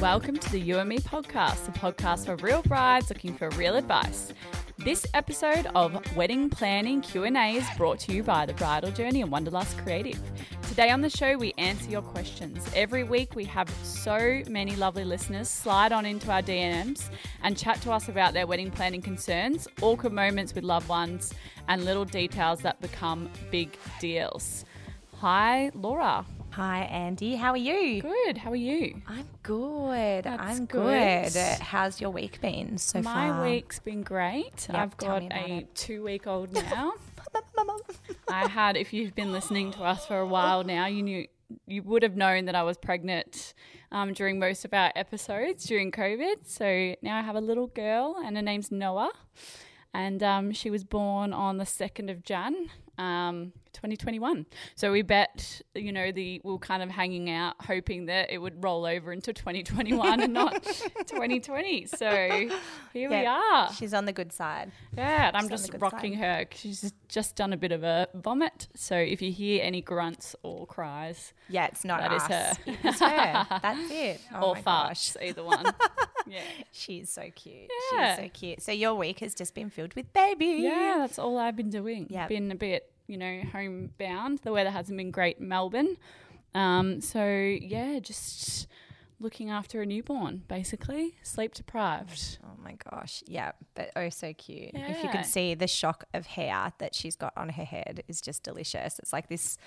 Welcome to the You and Me podcast, a podcast for real brides looking for real advice. This episode of Wedding Planning Q&A is brought to you by The Bridal Journey and Wanderlust Creative. Today on the show, we answer your questions. Every week, we have so many lovely listeners slide on into our DMs and chat to us about their wedding planning concerns, awkward moments with loved ones, and little details that become big deals. Hi, Laura. Hi, Andie. How are you? Good. How are you? I'm good. That's I'm good. good. How's your week been so My far? week's been great. I've got a it. two week old now. I had, if you've been listening to us for a while now, you knew you would have known that I was pregnant um, during most of our episodes during COVID. So now I have a little girl, and her name's Noah, and um, she was born on the second of Jan. Um, 2021. So we bet, you know, the we are kind of hanging out, hoping that it would roll over into 2021 and not 2020. So here we are. She's on the good side. Yeah, and I'm She's just rocking side. her she's just done a bit of a vomit. So if you hear any grunts or cries Yeah, it's not That is us. her. It's her. That's it. Oh or gosh. either one. yeah. She's so cute. Yeah. She's so cute. So your week has just been filled with babies. Yeah, that's all I've been doing. Yeah, Been a bit, you know, homebound. The weather hasn't been great in Melbourne. Um, so yeah, just looking after a newborn, basically. Sleep deprived. Oh my gosh. Yeah, but oh so cute. If you can see the shock of hair that she's got on her head is just delicious. It's like this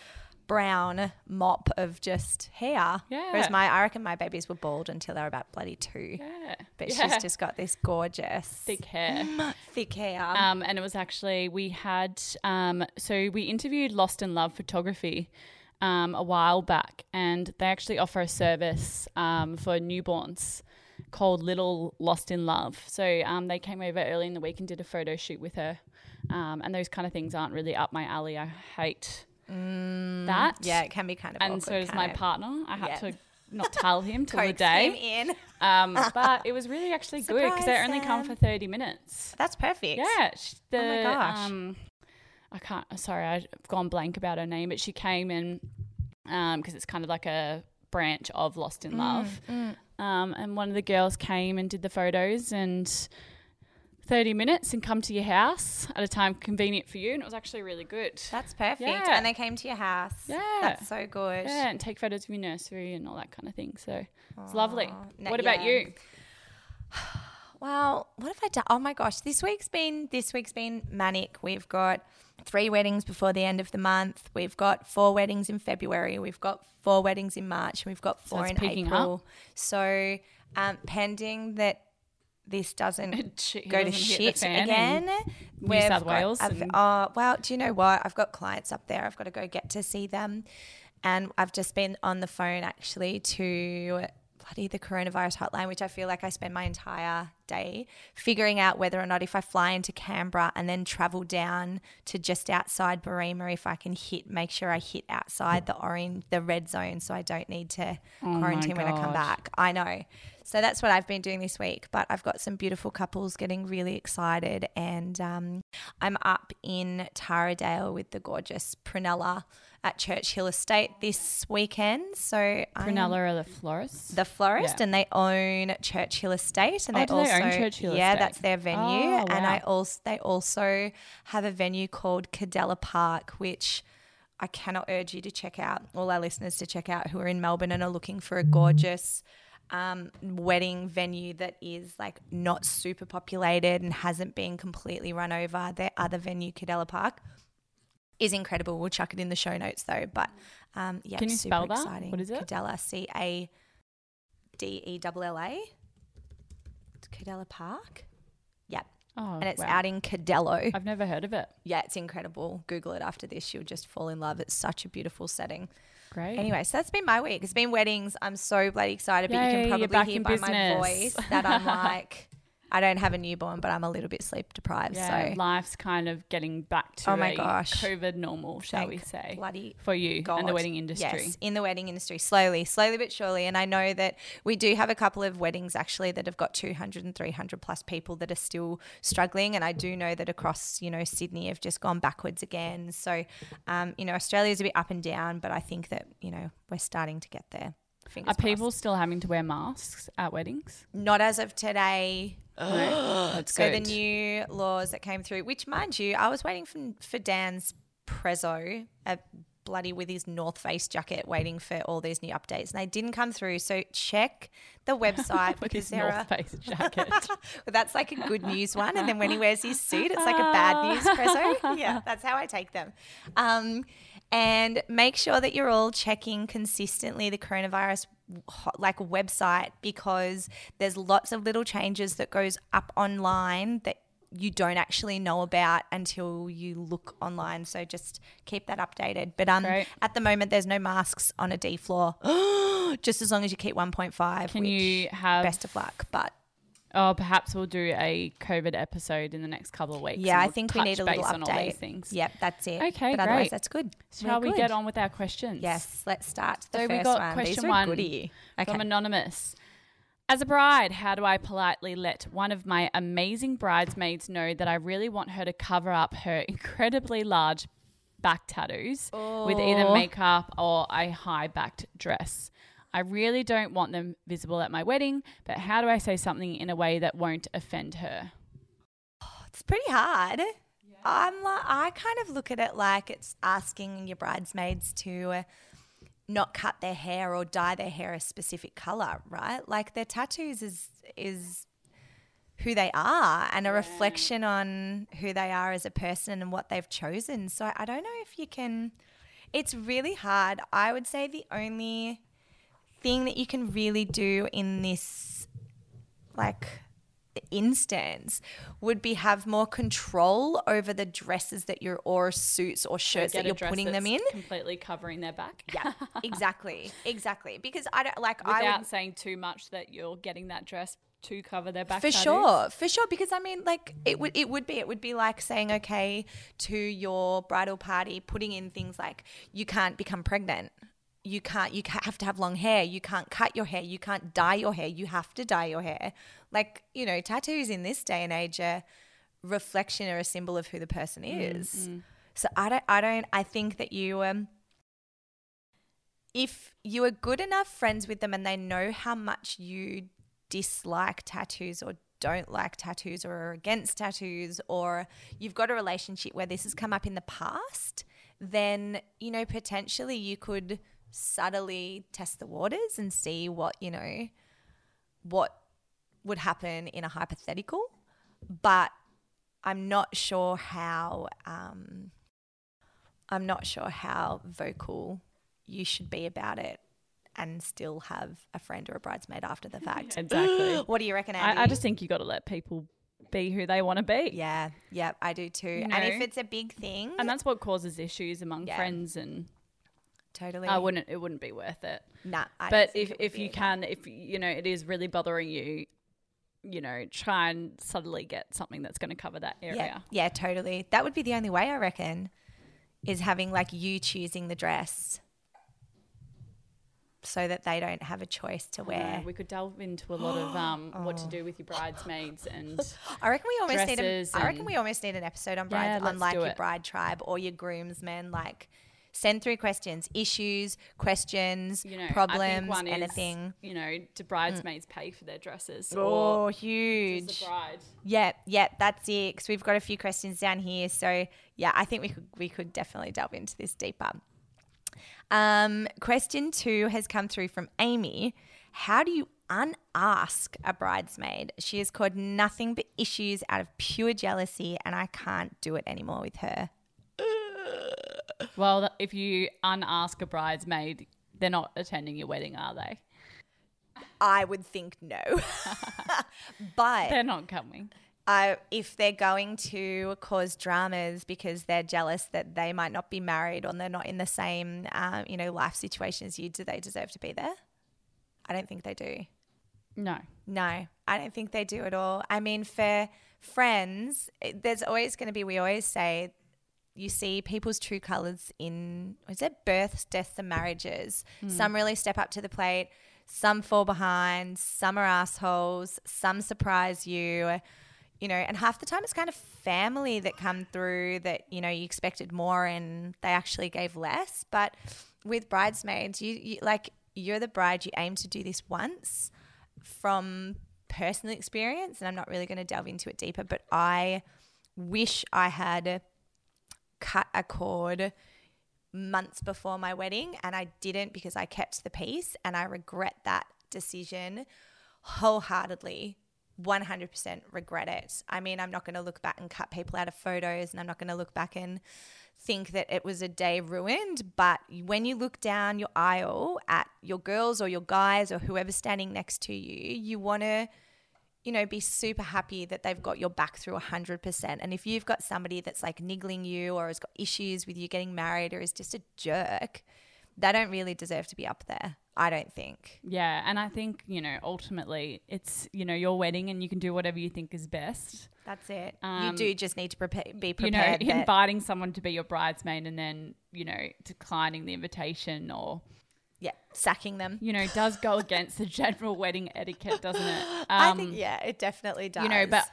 brown mop of just hair. Yeah. Whereas my I reckon my babies were bald until they were about bloody two. Yeah. But Yeah. she's just got this gorgeous thick hair. thick hair. Um, and it was actually we had um, so we interviewed Lost in Love Photography um, a while back, and they actually offer a service um, for newborns called Little Lost in Love. So um, they came over early in the week and did a photo shoot with her, um, and those kind of things aren't really up my alley. I hate that. yeah, it can be kind of and awkward, so does my it? partner. I had Yeah. to not tell him till the day. him in. Um, but it was really actually good because they only come for 30 minutes. That's perfect. Yeah. The, Oh my gosh. Um, I can't. Sorry, I've gone blank about her name, but she came in because it's kind of like a branch of Lost Mm, in Love. Um, and one of the girls came and did the photos and. 30 minutes and come to your house at a time convenient for you and it was actually really good That's perfect. Yeah. And they came to your house. Yeah. That's so good. yeah and take photos of your nursery and all that kind of thing so it's lovely no- what about yeah. you Well, what have I done? Oh my gosh, this week's been this week's been manic. We've got three weddings before the end of the month. We've got four weddings in February. We've got four weddings in March. And we've got four it's in April. So, um, pending that this doesn't go to doesn't hit the shit again. New South Wales I've- and- oh, well, do you know what? I've got clients up there. I've got to go get to see them. And I've just been on the phone actually to bloody the coronavirus hotline, which I feel like I spend my entire day figuring out whether or not if I fly into Canberra and then travel down to just outside Berrima, if I can hit, make sure I hit outside the orange, the red zone so I don't need to my quarantine when I come back. I know. So that's what I've been doing this week. But I've got some beautiful couples getting really excited. And um, I'm up in Taradale with the gorgeous Prunella at Churchill Estate this weekend. So I'm Prunella are the florists the florist Yeah. and they own Churchill Estate and Oh, they they also own Churchill yeah Estate? that's their venue Oh, and I also they also have a venue called Cadella Park which I cannot urge you to check out all our listeners to check out who are in Melbourne and are looking for a gorgeous um, wedding venue that is like not super populated and hasn't been completely run over their other venue Cadella Park is incredible. We'll chuck it in the show notes though. But um, yeah, Can you super spell that? exciting. What is it? Cadella, C A D E L L A. It's Cadella Park. Yep. oh, And it's wow. out in Cadello. I've never heard of it Yeah, it's incredible. Google it after this. You'll just fall in love. It's such a beautiful setting. great Anyway, so that's been my week. It's been weddings. I'm so bloody excited, but you can probably hear by my voice that I'm like, I don't have a newborn, but I'm a little bit sleep deprived. yeah so life's kind of getting back to Oh my a gosh. covid normal shall we say bloody for you and the wedding industry Yes, in the wedding industry, slowly, slowly but surely. And I know that we do have a couple of weddings actually that have got 200 and 300 plus people that are still struggling. And I do know that across, you know, Sydney have just gone backwards again. So, um, you know, Australia's a bit up and down, but I think that, you know, we're starting to get there. Fingers Are people still having to wear masks at weddings? Not as of today. No? That's So good. the new laws that came through, which mind you, I was waiting for, for Dan's prezzo, a bloody with his North Face jacket, waiting for all these new updates, and they didn't come through. So check the website With because his North are. Face jacket. Well, that's like a good news one, and then when he wears his suit, it's like a bad news prezzo. Yeah, that's how I take them. Um, and make sure that you're all checking consistently the coronavirus like website because there's lots of little changes that goes up online that you don't actually know about until you look online. So just keep that updated. But um, Great. at the moment, there's no masks on a D floor. just as long as you keep 1.5. Can which you have? best of luck? But Oh, perhaps we'll do a COVID episode in the next couple of weeks. Yeah, I we'll think we need a little base on all these update. things. Yep, that's it. Okay, but otherwise that's good. Shall We're we good. get on with our questions? Yes, let's start the So first we got one. question one. Okay. from Anonymous. As a bride, how do I politely let one of my amazing bridesmaids know that I really want her to cover up her incredibly large back tattoos with either Oh. makeup or a high backed dress? I really don't want them visible at my wedding, but how do I say something in a way that won't offend her? It's pretty hard. I'm like, I kind of look at it like it's asking your bridesmaids to not cut their hair or dye their hair a specific color, right? Like their tattoos is is who they are and a reflection on who they are as a person and what they've chosen. So I don't know if you can. It's really hard. I would say the only thing that you can really do in this, like instance would be have more control over the dresses that you're or suits or shirts that you're putting them in. completely covering their back. Yeah, exactly, exactly. Because I don't like I Without would, saying too much that you're getting that dress to cover their back. for tattoos. sure, for sure. Because I mean, like it would it would be it would be like saying okay to your bridal party, putting in things like you can't become pregnant. You can't. You have to have long hair. You can't cut your hair. You can't dye your hair. You have to dye your hair. Like you know, tattoos in this day and age are reflection or a symbol of who the person is. So I don't. I don't. I think that you um. If you are good enough friends with them and they know how much you dislike tattoos or don't like tattoos or are against tattoos or you've got a relationship where this has come up in the past, then, you know, potentially you could subtly test the waters and see what, you know, what would happen in a hypothetical. But I'm not sure how um, I'm not sure how vocal you should be about it and still have a friend or a bridesmaid after the fact. Exactly. what do you reckon, Andie? I, I just think you got to let people be who they want to be. yeah, yeah, I do too. know? And if it's a big thing, And that's what causes issues among Yeah. friends and totally. I wouldn't it wouldn't be worth it. Nah, I but if if you either. can if you know it is really bothering you, you know, try and subtly get something that's going to cover that area. yeah, yeah, totally. That would be the only way I reckon, is having like you choosing the dress, so that they don't have a choice to wear. we could delve into a lot of um, what to do with your bridesmaids and I reckon we almost need. A, I reckon we almost need an episode on Yeah, brides, on like your bride tribe or your groomsmen. Like, send through questions, issues, questions, you know problems, one is, anything. You know, do bridesmaids pay for their dresses Oh, huge! the bride? Yeah, yeah, that's it. Because we've got a few questions down here. So yeah, I think we could we could definitely delve into this deeper. Um, question two has come through from Amy. How do you unask a bridesmaid? She has caused nothing but issues out of pure jealousy, and I can't do it anymore with her. Well, if you unask a bridesmaid, they're not attending your wedding, are they? I would think no, but They're not coming. uh, if they're going to cause dramas because they're jealous that they might not be married or they're not in the same, um, you know, life situation as you, do they deserve to be there? I don't think they do. No. No, I don't think they do at all. I mean, for friends, there's always going to be, we always say, you see people's true colors in, is it births, deaths, and marriages? Hmm. Some really step up to the plate, some fall behind, some are assholes, some surprise you, you know, and half the time it's kind of family that come through that, you know, you expected more and they actually gave less. But with bridesmaids, you, you like, you're the bride, you aim to do this once from personal experience, and I'm not really going to delve into it deeper, but I wish I had cut a cord months before my wedding and I didn't because I kept the peace and I regret that decision wholeheartedly 100% regret it. I mean, I'm not going to look back and cut people out of photos and I'm not going to look back and think that it was a day ruined. But when you look down your aisle at your girls or your guys or whoever's standing next to you, you want to, you know, be super happy that they've got your back through 100%. And if you've got somebody that's like niggling you or has got issues with you getting married or is just a jerk, they don't really deserve to be up there. I don't think. Yeah, and I think, you know, ultimately it's, you know, your wedding and you can do whatever you think is best. That's it. Um, you do just need to prepare, be You prepared. know, that- inviting someone to be your bridesmaid and then, you know, declining the invitation or, yeah, sacking them. you know, does go against the general wedding etiquette, doesn't it? I Um, think yeah, it definitely does. you know, but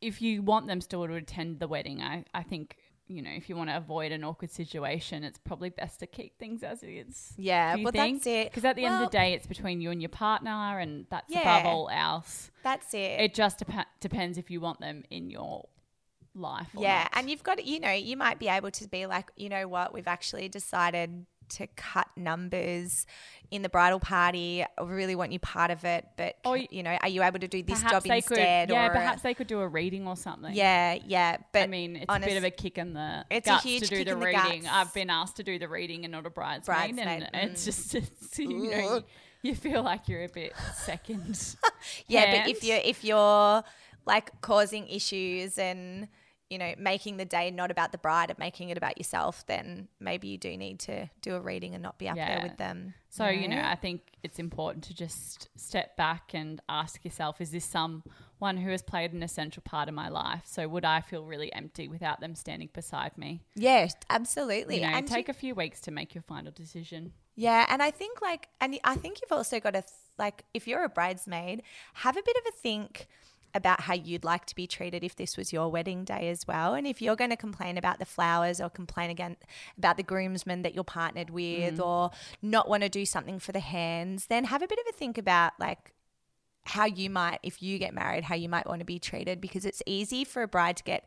if you want them still to attend the wedding, I, I think, you know, if you want to avoid an awkward situation, it's probably best to keep things as is. yeah, well think? that's it. Because at the end of the day, it's between you and your partner, and that's above all else. that's it. It just dep- depends if you want them in your life. Or yeah, not. and you've got you know you might be able to be like you know what we've actually decided to cut numbers in the bridal party. I really want you part of it, but Or you know, are you able to do this job instead? could, yeah, perhaps they could do a reading or something. yeah, yeah. But I mean, it's a bit of a kick in the It's a guts huge to do the in the reading. I've been asked to do the reading and not a bridesmaid, Bridesmaid, and it's mm. just it's, you know you, you feel like you're a bit second. yeah, but if you're if you're like causing issues and you know making the day not about the bride and making it about yourself, then maybe you do need to do a reading and not be up there with them. So, you know, I think it's important to just step back and ask yourself is this someone who has played an essential part of my life? So, would I feel really empty without them standing beside me? Yes, absolutely. You know, and take you- a few weeks to make your final decision. yeah, and I think like, and I think you've also got to like, if you're a bridesmaid, have a bit of a think about how you'd like to be treated if this was your wedding day as well. And if you're going to complain about the flowers or complain again about the groomsmen that you're partnered with mm. or not want to do something for the hands, then have a bit of a think about like how you might, if you get married, how you might want to be treated because it's easy for a bride to get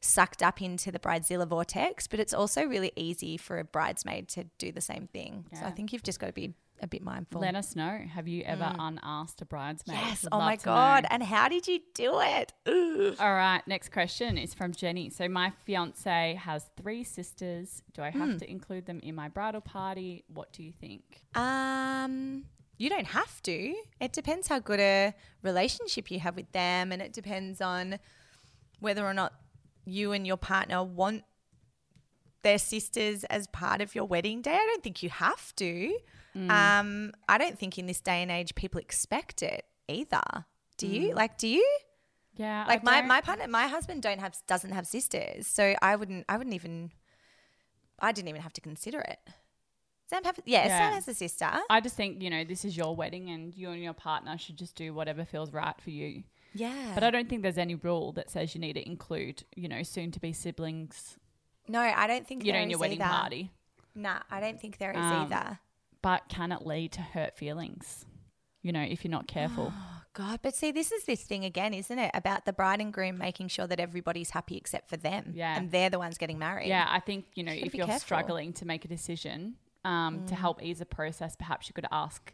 sucked up into the bridezilla vortex, but it's also really easy for a bridesmaid to do the same thing. So I think you've just got to be a bit mindful. Let us know. Have you ever unasked a bridesmaid? yes. Would Oh my God. know. And how did you do it? All right, next question is from Jenny. So, my fiance has three sisters. Do I have Hmm. to include them in my bridal party? What do you think? Um, you don't have to. It depends how good a relationship you have with them, and it depends on whether or not you and your partner want their sisters as part of your wedding day. I don't think you have to. Um, I don't think in this day and age people expect it either. Do you? Like, do you? Yeah, I Like my, don't- my partner, my husband don't have doesn't have sisters, so I wouldn't I wouldn't even I didn't even have to consider it. Sam have yeah, Yeah. Sam has a sister. I just think, you know, this is your wedding and you and your partner should just do whatever feels right for you. Yeah, But I don't think there's any rule that says you need to include, you know, soon to be siblings, no, I don't think you know, in your wedding either. party. Nah, I don't think there is Um, either. But can it lead to hurt feelings? You know, if you're not careful. Oh God, but see, this is this thing again, isn't it? About the bride and groom making sure that everybody's happy except for them. Yeah. and they're the ones getting married. yeah, I think, you know, Gotta if you're careful. Mm. struggling to make a decision um, to help ease the process, perhaps you could ask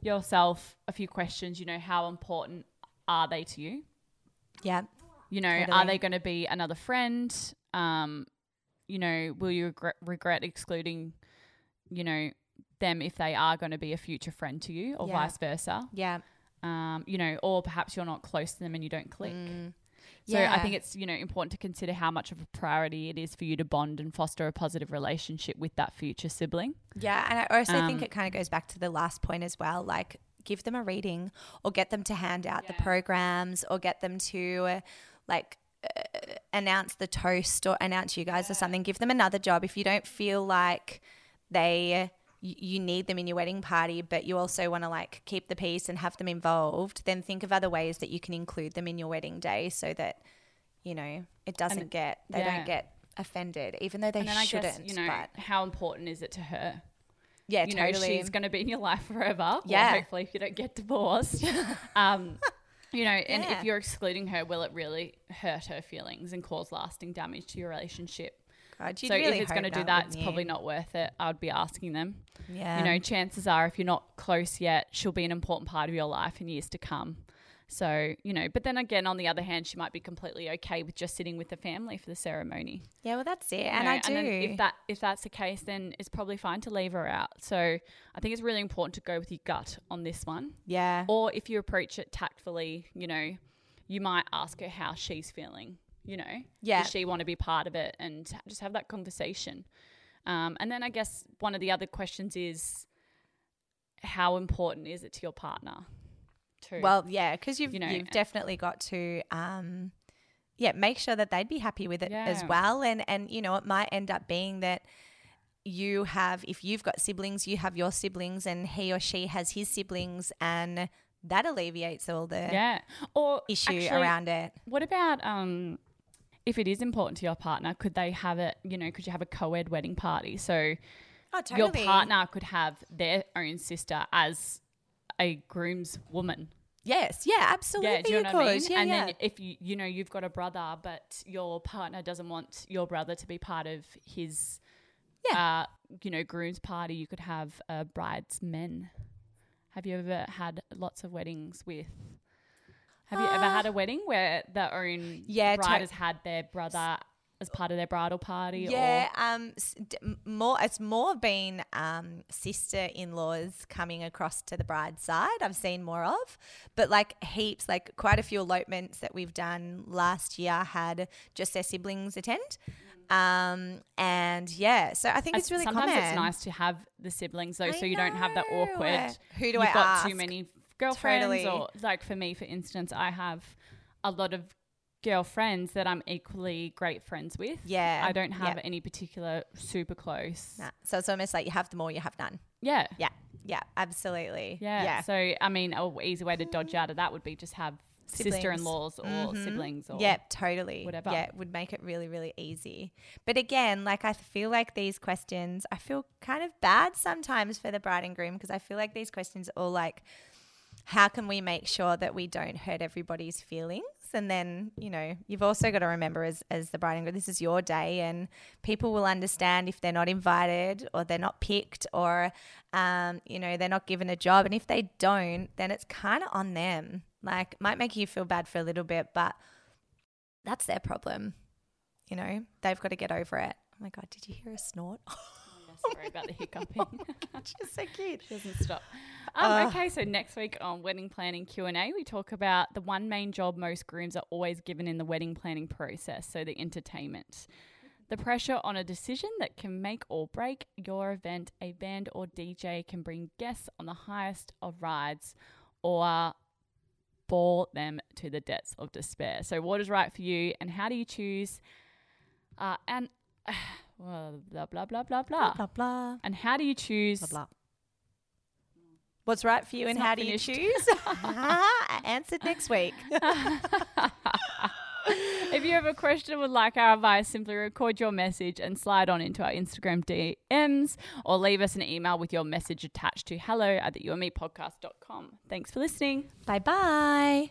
yourself a few questions. You know, how important are they to you? yeah, You know, are they going to be another friend? Um, you know, will you regret, regret excluding, you know, them if they are going to be a future friend to you, or Yeah. vice versa? yeah. Um, you know, or perhaps you're not close to them and you don't click. Mm. So I think it's you know important to consider how much of a priority it is for you to bond and foster a positive relationship with that future sibling. Yeah, and I also think Um, it kind of goes back to the last point as well. Like, give them a reading, or get them to hand out the programs, or get them to, uh, like, uh, announce the toast or announce you guys or something. Give them another job if you don't feel like they you, need them in your wedding party, but you also want to like keep the peace and have them involved. Then think of other ways that you can include them in your wedding day so that you know it doesn't get they yeah. don't get offended, even though they And shouldn't. guess you know but how important is it to her? Yeah, you know, totally. she's going to be in your life forever. Yeah. Hopefully, if you don't get divorced. um, you know, and Yeah. if you're excluding her, will it really hurt her feelings and cause lasting damage to your relationship? God, so really if it's going to do that, it's probably not worth it. I would be asking them. Yeah. You know, chances are, if you're not close yet, she'll be an important part of your life in years to come. So, you know, but then again, on the other hand, she might be completely okay with just sitting with the family for the ceremony. Yeah, well, that's it. you And know, I do. then if that if that's the case, then it's probably fine to leave her out. So I think it's really important to go with your gut on this one. yeah. Or if you approach it tactfully, you know, you might ask her how she's feeling. You know, Yeah. does she want to be part of it, and just have that conversation. Um, and then I guess one of the other questions is, how important is it to your partner? Too. Well, yeah, because you've You know, you've definitely got to um, yeah, make sure that they'd be happy with it as well. And and you know, it might end up being that you have if you've got siblings, you have your siblings, and he or she has his siblings, and that alleviates all the yeah. Or issue actually, around it. What about um, if it is important to your partner? Could they have it? You know, could you have a co-ed wedding party? So Oh, your partner could have their own sister as a groom's woman. Yes, yeah, absolutely. Yeah, do you know what I mean? Yeah, and yeah. then if you you know you've got a brother, but your partner doesn't want your brother to be part of his, Yeah. uh, you know, groom's party, you could have a uh, bridesmen. Have you ever had lots of weddings with? Have you ever had a wedding where the own Uh, Yeah, to- bride has had their brother as part of their bridal party? Yeah, um, s- d- m- more. It's more been um, sister-in-laws coming across to the bride's side. I've seen more of, but like heaps, like quite a few elopements that we've done last year had just their siblings attend. Um, and yeah, so I think Or it's really sometimes common. it's nice to have the siblings though, I so you don't have that awkward. Who do you've I got too many girlfriends, Totally. or like for me, for instance, I have a lot of girlfriends that I'm equally great friends with. Yeah, I don't have yeah. any particular super close. Nah, So it's almost like you have them or you have none. Yeah. Yeah, yeah, absolutely. yeah, yeah. So I mean, a easy way to dodge out of that would be just have sister-in-laws or Mhm. siblings or yeah, totally. whatever. Yeah, it would make it really, really easy. But again, like I feel like these questions, I feel kind of bad sometimes for the bride and groom because I feel like these questions are all like, how can we make sure that we don't hurt everybody's feelings? And then, you know, you've also got to remember as, as the bride and groom, this is your day, and people will understand if they're not invited or they're not picked or, um, you know, they're not given a job. And if they don't, then it's kind of on them. Like, might make you feel bad for a little bit, but that's their problem. You know, they've got to get over it. Oh my God, did you hear a snort? Sorry about the hiccuping. She's so cute. She doesn't stop. Um, okay, so next week on wedding planning Q and A, we talk about the one main job most grooms are always given in the wedding planning process. So the entertainment, the pressure on a decision that can make or break your event. A band or DJ can bring guests on the highest of rides, or bore them to the depths of despair. So what is right for you, and how do you choose? Uh, and well, blah blah blah blah blah. Blah, blah, And how do you choose? blah, blah. What's right for you It's and how do you choose? Answered next week. if you have a question or would like our advice, simply record your message and slide on into our Instagram DMs or leave us an email with your message attached to hello at the podcast.com. Thanks for listening. bye bye.